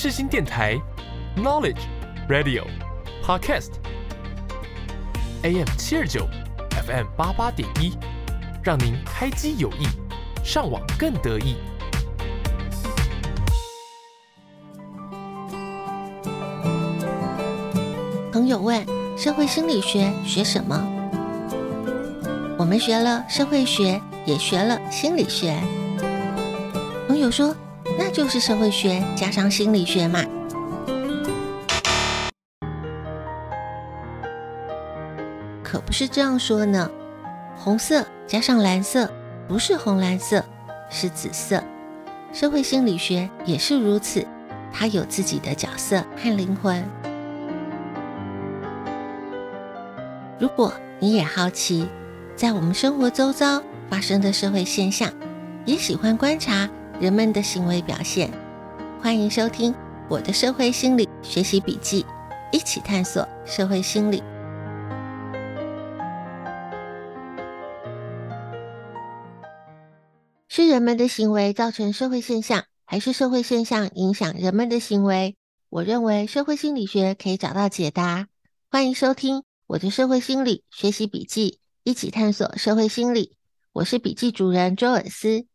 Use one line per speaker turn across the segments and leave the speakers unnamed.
世新电台，Knowledge Radio Podcast，AM 七二九，FM 八八点一，让您开机有益，上网更得意。
朋友问：社会心理学学什么？我们学了社会学，也学了心理学。朋友说：“那就是社会学加上心理学嘛。”可不是这样说呢。红色加上蓝色不是红蓝色，是紫色。社会心理学也是如此，它有自己的角色和灵魂。如果你也好奇，在我们生活周遭发生的社会现象，也喜欢观察人们的行为表现。欢迎收听我的社会心理学习笔记，一起探索社会心理。是人们的行为造成社会现象，还是社会现象影响人们的行为？我认为社会心理学可以找到解答。欢迎收听我的社会心理学习笔记。一起探索社会心理，我是笔记主人周尔斯。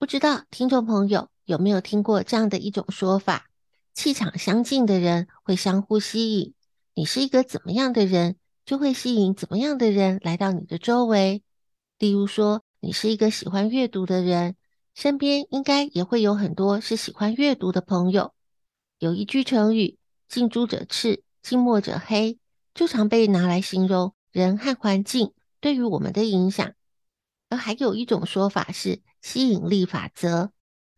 不知道听众朋友有没有听过这样的一种说法：气场相近的人会相互吸引。你是一个怎么样的人，就会吸引怎么样的人来到你的周围。例如说，你是一个喜欢阅读的人，身边应该也会有很多是喜欢阅读的朋友。有一句成语“近朱者赤，近墨者黑”，就常被拿来形容人和环境。对于我们的影响，而还有一种说法是吸引力法则，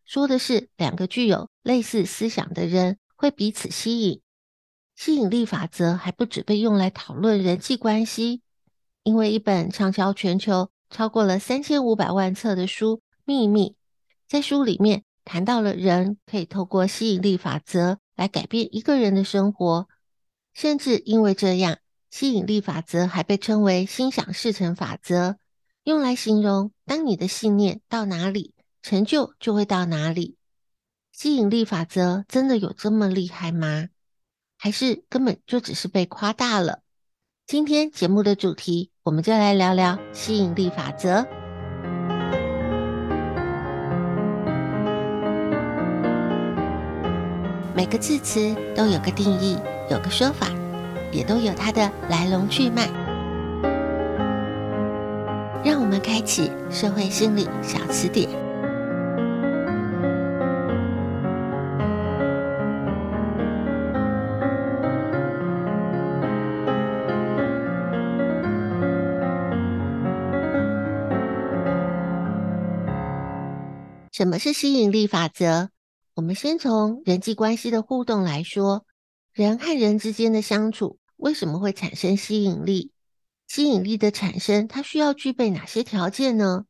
说的是两个具有类似思想的人会彼此吸引。吸引力法则还不止被用来讨论人际关系，因为一本畅销全球超过了三千五百万册的书《秘密》，在书里面谈到了人可以透过吸引力法则来改变一个人的生活，甚至因为这样。吸引力法则还被称为心想事成法则，用来形容当你的信念到哪里，成就就会到哪里。吸引力法则真的有这么厉害吗？还是根本就只是被夸大了？今天节目的主题，我们就来聊聊吸引力法则。每个字词都有个定义，有个说法。也都有它的来龙去脉。让我们开启社会心理小词典。什么是吸引力法则？我们先从人际关系的互动来说，人和人之间的相处。为什么会产生吸引力？吸引力的产生，它需要具备哪些条件呢？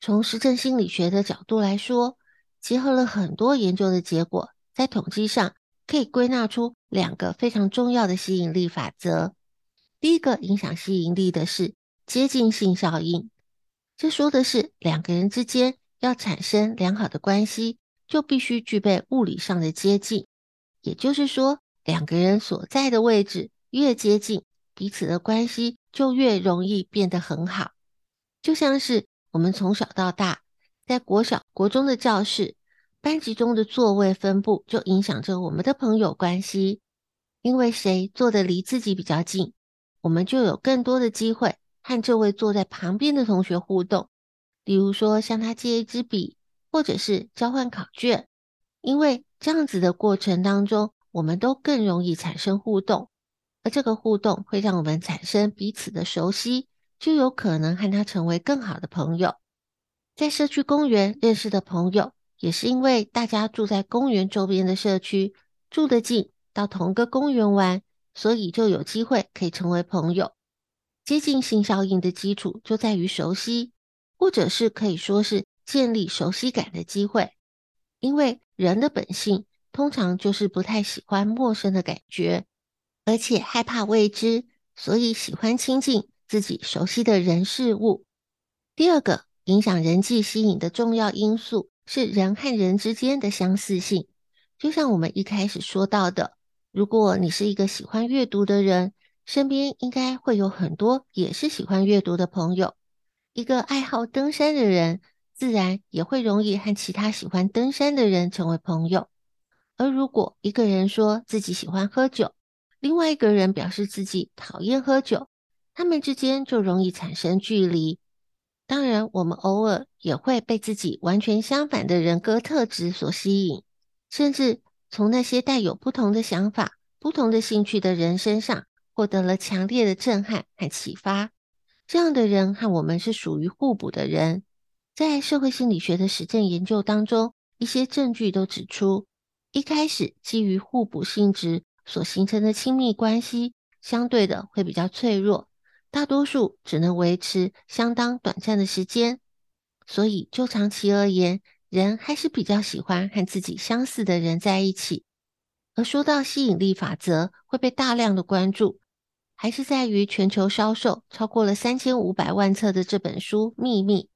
从实证心理学的角度来说，结合了很多研究的结果，在统计上可以归纳出两个非常重要的吸引力法则。第一个影响吸引力的是接近性效应，这说的是两个人之间要产生良好的关系，就必须具备物理上的接近，也就是说，两个人所在的位置。越接近，彼此的关系就越容易变得很好。就像是我们从小到大，在国小、国中的教室、班级中的座位分布，就影响着我们的朋友关系。因为谁坐的离自己比较近，我们就有更多的机会和这位坐在旁边的同学互动。比如说，向他借一支笔，或者是交换考卷。因为这样子的过程当中，我们都更容易产生互动。而这个互动会让我们产生彼此的熟悉，就有可能和他成为更好的朋友。在社区公园认识的朋友，也是因为大家住在公园周边的社区，住得近，到同个公园玩，所以就有机会可以成为朋友。接近性效应的基础就在于熟悉，或者是可以说是建立熟悉感的机会。因为人的本性通常就是不太喜欢陌生的感觉。而且害怕未知，所以喜欢亲近自己熟悉的人事物。第二个影响人际吸引的重要因素是人和人之间的相似性，就像我们一开始说到的，如果你是一个喜欢阅读的人，身边应该会有很多也是喜欢阅读的朋友。一个爱好登山的人，自然也会容易和其他喜欢登山的人成为朋友。而如果一个人说自己喜欢喝酒，另外一个人表示自己讨厌喝酒，他们之间就容易产生距离。当然，我们偶尔也会被自己完全相反的人格特质所吸引，甚至从那些带有不同的想法、不同的兴趣的人身上获得了强烈的震撼和启发。这样的人和我们是属于互补的人。在社会心理学的实证研究当中，一些证据都指出，一开始基于互补性质所形成的亲密关系，相对的会比较脆弱。大多数只能维持相当短暂的时间，所以就长期而言，人还是比较喜欢和自己相似的人在一起。而说到吸引力法则会被大量的关注，还是在于全球销售超过了三千五百万册的这本书《秘密》。《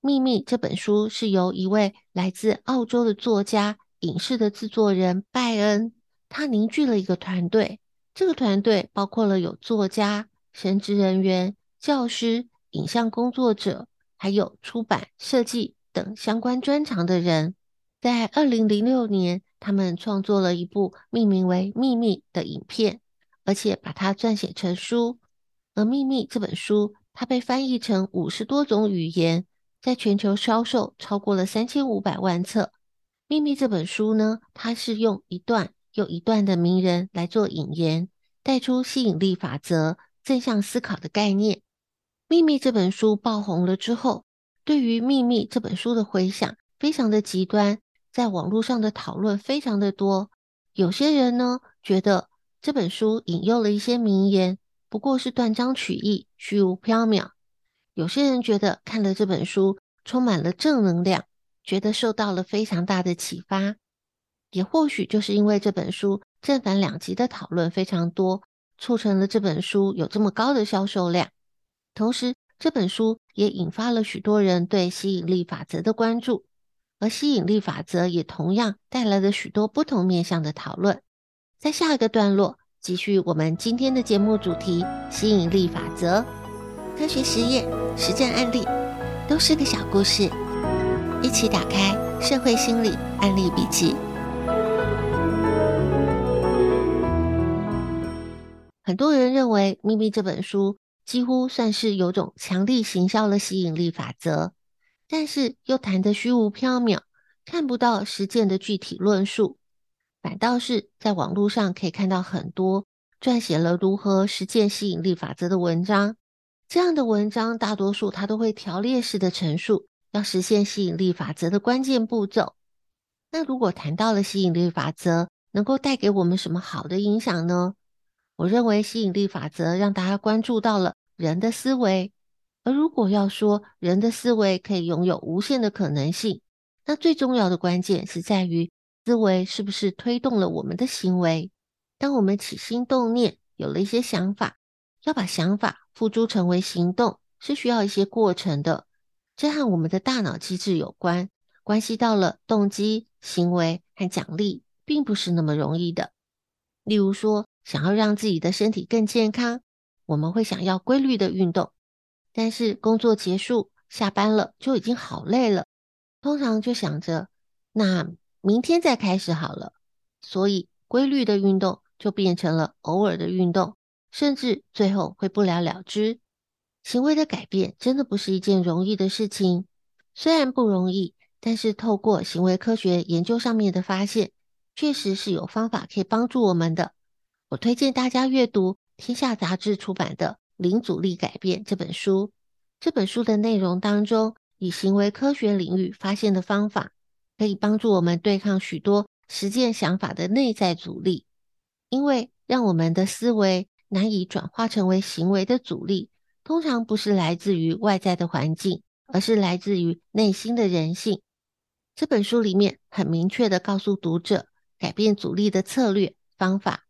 秘密》这本书是由一位来自澳洲的作家、影视的制作人拜恩，他凝聚了一个团队。这个团队包括了有作家。神职人员、教师、影像工作者，还有出版、设计等相关专长的人，在二零零六年，他们创作了一部命名为《秘密》的影片，而且把它撰写成书。而《秘密》这本书，它被翻译成五十多种语言，在全球销售超过了三千五百万册。《秘密》这本书呢，它是用一段又一段的名人来做引言，带出吸引力法则。正向思考的概念，《秘密》这本书爆红了之后，对于《秘密》这本书的回响非常的极端，在网络上的讨论非常的多。有些人呢觉得这本书引用了一些名言，不过是断章取义、虚无缥缈；有些人觉得看了这本书充满了正能量，觉得受到了非常大的启发。也或许就是因为这本书正反两极的讨论非常多。促成了这本书有这么高的销售量，同时这本书也引发了许多人对吸引力法则的关注，而吸引力法则也同样带来了许多不同面向的讨论。在下一个段落，继续我们今天的节目主题：吸引力法则。科学实验、实战案例都是个小故事，一起打开社会心理案例笔记。很多人认为《秘密》这本书几乎算是有种强力行销的吸引力法则，但是又谈得虚无缥缈，看不到实践的具体论述。反倒是在网络上可以看到很多撰写了如何实践吸引力法则的文章。这样的文章大多数它都会条列式的陈述要实现吸引力法则的关键步骤。那如果谈到了吸引力法则，能够带给我们什么好的影响呢？我认为吸引力法则让大家关注到了人的思维，而如果要说人的思维可以拥有无限的可能性，那最重要的关键是在于思维是不是推动了我们的行为。当我们起心动念，有了一些想法，要把想法付诸成为行动，是需要一些过程的。这和我们的大脑机制有关，关系到了动机、行为和奖励，并不是那么容易的。例如说，想要让自己的身体更健康，我们会想要规律的运动，但是工作结束下班了就已经好累了，通常就想着那明天再开始好了，所以规律的运动就变成了偶尔的运动，甚至最后会不了了之。行为的改变真的不是一件容易的事情，虽然不容易，但是透过行为科学研究上面的发现，确实是有方法可以帮助我们的。我推荐大家阅读天下杂志出版的《零阻力改变》这本书。这本书的内容当中，以行为科学领域发现的方法，可以帮助我们对抗许多实践想法的内在阻力。因为让我们的思维难以转化成为行为的阻力，通常不是来自于外在的环境，而是来自于内心的人性。这本书里面很明确地告诉读者，改变阻力的策略方法。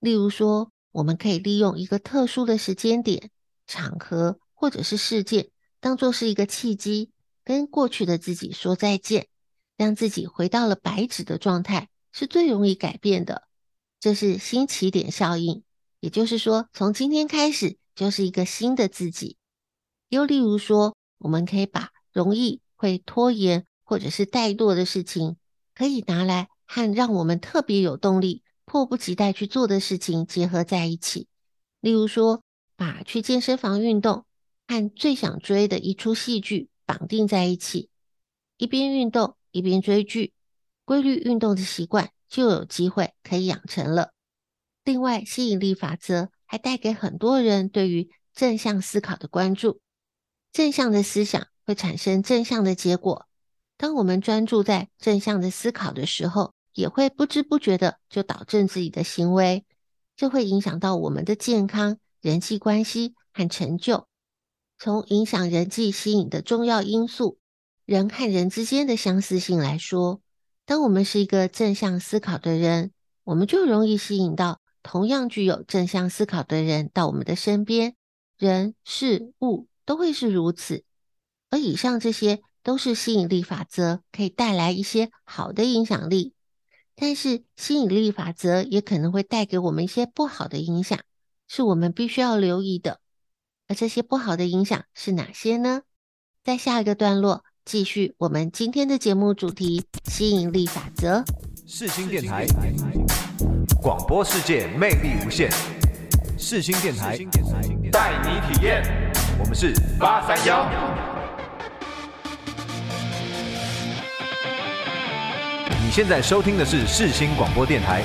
例如说，我们可以利用一个特殊的时间点、场合或者是事件，当做是一个契机，跟过去的自己说再见，让自己回到了白纸的状态，是最容易改变的，这是新起点效应。也就是说，从今天开始就是一个新的自己。又例如说，我们可以把容易会拖延或者是怠惰的事情，可以拿来和让我们特别有动力、迫不及待去做的事情结合在一起。例如说，把去健身房运动和最想追的一出戏剧绑定在一起，一边运动一边追剧，规律运动的习惯就有机会可以养成了。另外，吸引力法则还带给很多人对于正向思考的关注。正向的思想会产生正向的结果。当我们专注在正向的思考的时候，也会不知不觉的就导正自己的行为，这会影响到我们的健康、人际关系和成就。从影响人际吸引的重要因素，人和人之间的相似性来说，当我们是一个正向思考的人，我们就容易吸引到。同样具有正向思考的人到我们的身边，人事物都会是如此。而以上这些都是吸引力法则可以带来一些好的影响力，但是吸引力法则也可能会带给我们一些不好的影响，是我们必须要留意的。而这些不好的影响是哪些呢？在下一个段落继续我们今天的节目主题：吸引力法则。
世新电台。广播世界魅力无限，世新电台带你体验。我们是八三幺。现在收听的是世新广播电台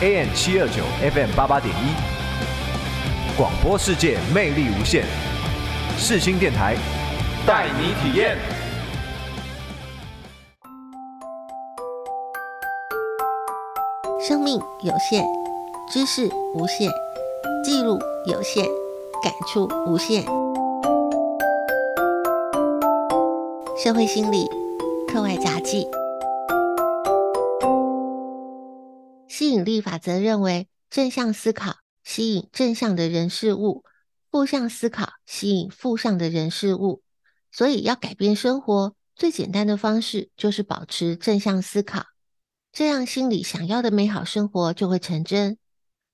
，AM 七二九 FM 八八点一。广播世界魅力无限，世新电台带你体验。
生命有限，知识无限，记录有限，感触无限。社会心理课外杂记：吸引力法则认为，正向思考吸引正向的人事物，负向思考吸引负向的人事物。所以，要改变生活，最简单的方式就是保持正向思考。这样，心里想要的美好生活就会成真。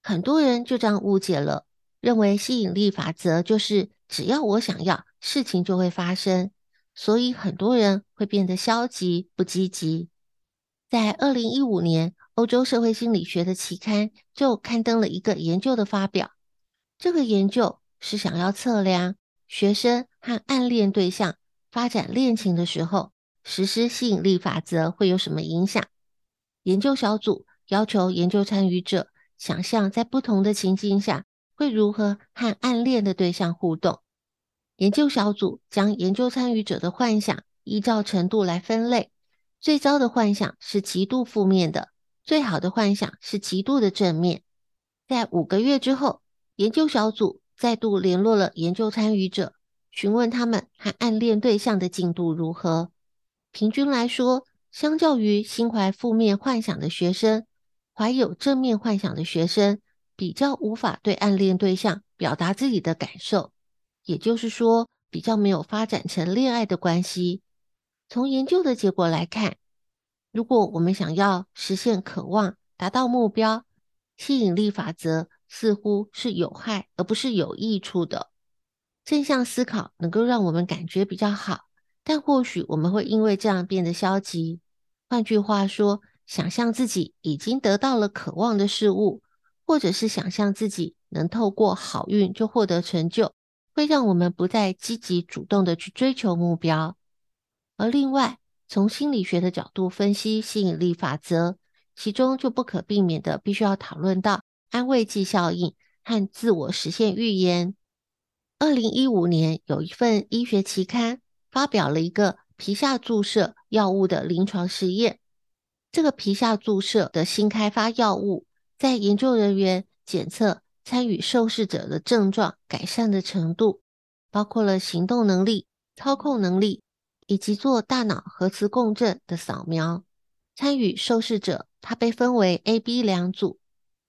很多人就这样误解了，认为吸引力法则就是只要我想要，事情就会发生。所以，很多人会变得消极、不积极。在二零一五年，欧洲社会心理学的期刊就刊登了一个研究的发表。这个研究是想要测量学生和暗恋对象发展恋情的时候，实施吸引力法则会有什么影响。研究小组要求研究参与者想象在不同的情境下会如何和暗恋的对象互动。研究小组将研究参与者的幻想依照程度来分类，最糟的幻想是极度负面的，最好的幻想是极度的正面。在五个月之后，研究小组再度联络了研究参与者，询问他们和暗恋对象的进度如何。平均来说，相较于心怀负面幻想的学生，怀有正面幻想的学生比较无法对暗恋对象表达自己的感受，也就是说，比较没有发展成恋爱的关系。从研究的结果来看，如果我们想要实现渴望、达到目标，吸引力法则似乎是有害而不是有益处的。正向思考能够让我们感觉比较好。但或许我们会因为这样变得消极。换句话说，想象自己已经得到了渴望的事物，或者是想象自己能透过好运就获得成就，会让我们不再积极主动的去追求目标。而另外，从心理学的角度分析吸引力法则，其中就不可避免的必须要讨论到安慰剂效应和自我实现预言。二零一五年有一份医学期刊。发表了一个皮下注射药物的临床实验。这个皮下注射的新开发药物，在研究人员检测参与受试者的症状改善的程度，包括了行动能力、操控能力以及做大脑核磁共振的扫描。参与受试者他被分为 A、B 两组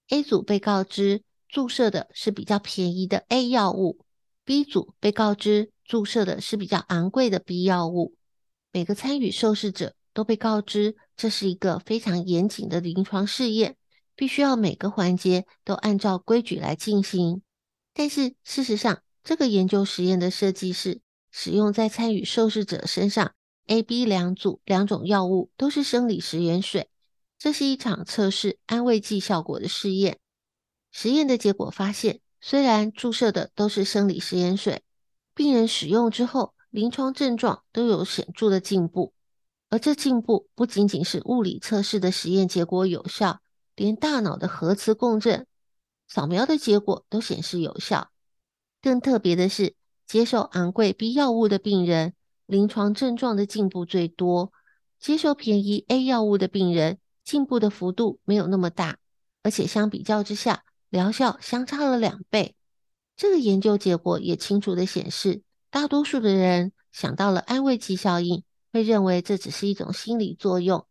，A 组被告知注射的是比较便宜的 A 药物，B 组被告知。注射的是比较昂贵的 B 药物，每个参与受试者都被告知这是一个非常严谨的临床试验，必须要每个环节都按照规矩来进行。但是事实上，这个研究实验的设计是使用在参与受试者身上 A、B 两组两种药物都是生理食盐水，这是一场测试安慰剂效果的试验。实验的结果发现，虽然注射的都是生理食盐水，病人使用之后，临床症状都有显著的进步。而这进步不仅仅是物理测试的实验结果有效，连大脑的核磁共振扫描的结果都显示有效。更特别的是，接受昂贵 B 药物的病人，临床症状的进步最多；接受便宜 A 药物的病人，进步的幅度没有那么大，而且相比较之下，疗效相差了两倍。这个研究结果也清楚地显示，大多数的人想到了安慰剂效应，会认为这只是一种心理作用，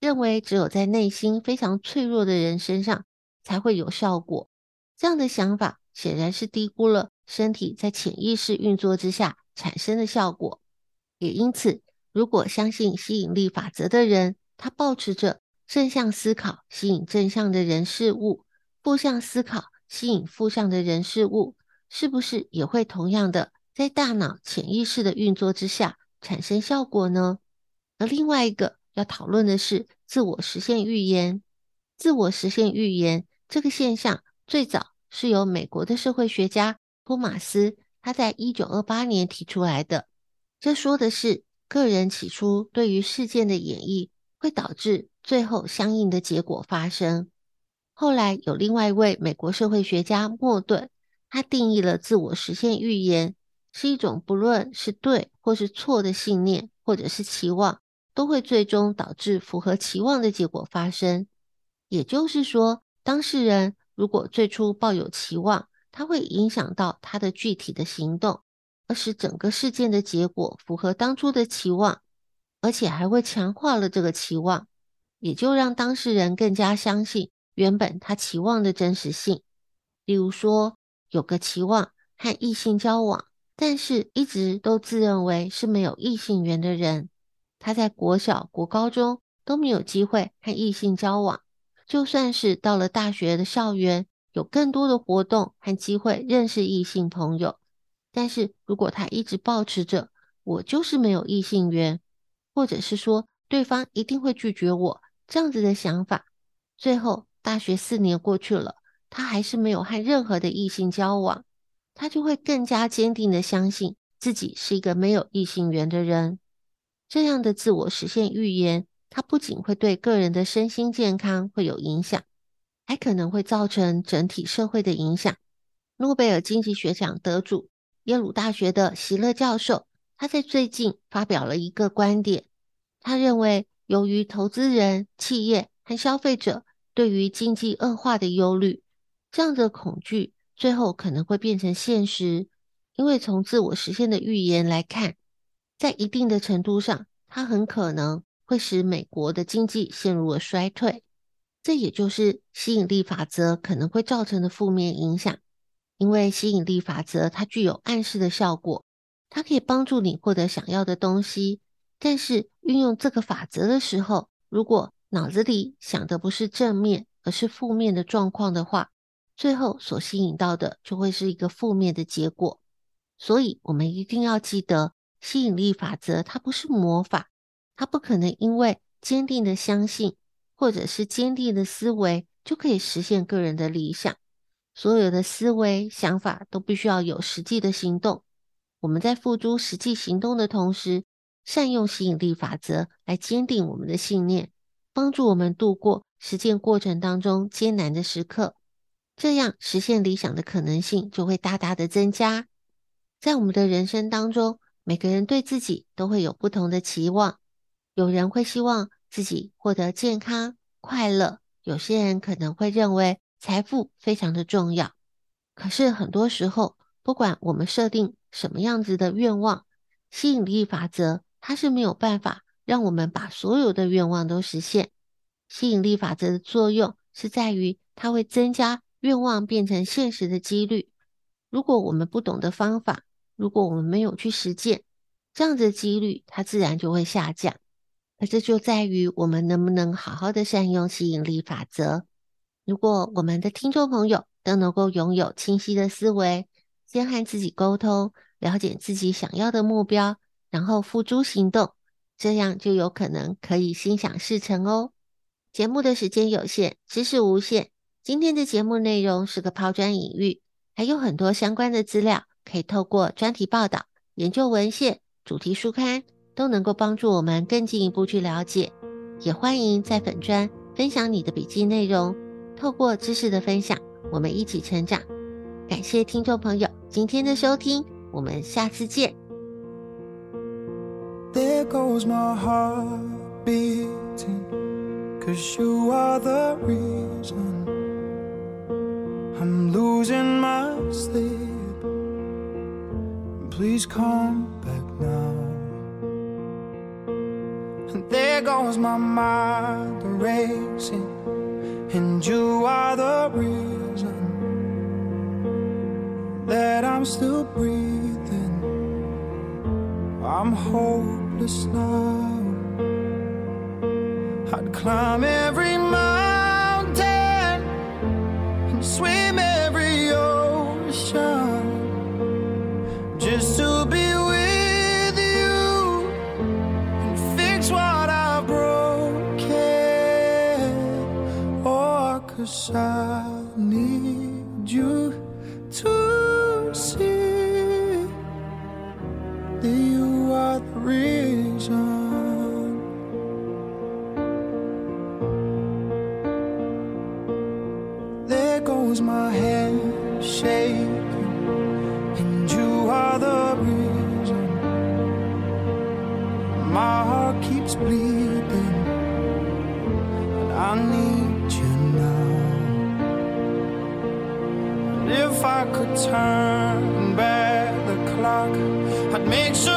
认为只有在内心非常脆弱的人身上才会有效果。这样的想法显然是低估了身体在潜意识运作之下产生的效果。也因此，如果相信吸引力法则的人，他抱持着正向思考吸引正向的人事物。负向思考吸引负向的人事物，是不是也会同样的在大脑潜意识的运作之下产生效果呢？而另外一个要讨论的是自我实现预言。自我实现预言这个现象，最早是由美国的社会学家托马斯他在一九二八年提出来的。这说的是个人起初对于事件的演绎，会导致最后相应的结果发生。后来有另外一位美国社会学家莫顿，他定义了自我实现预言是一种不论是对或是错的信念，或者是期望，都会最终导致符合期望的结果发生。也就是说，当事人如果最初抱有期望，他会影响到他的具体的行动，而使整个事件的结果符合当初的期望，而且还会强化了这个期望，也就让当事人更加相信。原本他期望的真实性，例如说有个期望和异性交往，但是一直都自认为是没有异性缘的人，他在国小、国高中都没有机会和异性交往，就算是到了大学的校园，有更多的活动和机会认识异性朋友，但是如果他一直保持着我就是没有异性缘，或者是说对方一定会拒绝我这样子的想法，最后。大学四年过去了，他还是没有和任何的异性交往，他就会更加坚定的相信自己是一个没有异性缘的人。这样的自我实现预言，它不仅会对个人的身心健康会有影响，还可能会造成整体社会的影响。诺贝尔经济学奖得主耶鲁大学的席勒教授，他在最近发表了一个观点，他认为由于投资人、企业和消费者。对于经济恶化的忧虑，这样的恐惧最后可能会变成现实。因为从自我实现的预言来看，在一定的程度上，它很可能会使美国的经济陷入了衰退。这也就是吸引力法则可能会造成的负面影响。因为吸引力法则它具有暗示的效果，它可以帮助你获得想要的东西。但是运用这个法则的时候，如果脑子里想的不是正面，而是负面的状况的话，最后所吸引到的就会是一个负面的结果。所以，我们一定要记得，吸引力法则它不是魔法，他不可能因为坚定的相信或者是坚定的思维就可以实现个人的理想。所有的思维想法都必须要有实际的行动。我们在付诸实际行动的同时，善用吸引力法则来坚定我们的信念。帮助我们度过实践过程当中艰难的时刻，这样实现理想的可能性就会大大的增加。在我们的人生当中，每个人对自己都会有不同的期望。有人会希望自己获得健康、快乐；有些人可能会认为财富非常的重要。可是很多时候，不管我们设定什么样子的愿望，吸引力法则它是没有办法。让我们把所有的愿望都实现。吸引力法则的作用是在于，它会增加愿望变成现实的几率。如果我们不懂得方法，如果我们没有去实践，这样子的几率它自然就会下降。
而这就在于我们能不能好好的善用吸引力法则。如果我们的听众朋友都能够拥有清晰的思维，先和自己沟通，了解自己想要的目标，然后付诸行动，这样就有可能可以心想事成哦。节目的时间有限，知识无限。今天的节目内容是个抛砖引玉，还有很多相关的资料，可以透过专题报道、研究文献、主题书刊，都能够帮助我们更进一步去了解。也欢迎在粉专分享你的笔记内容，透过知识的分享，我们一起成长。感谢听众朋友今天的收听，我们下次见。There goes my heart beating, 'cause you are the reason I'm losing my sleep. Please come back now. And there goes my mind racing, and you are the reason that I'm still breathing. I'm hopeless now. I'd climb every if I could turn back the clock, I'd make sure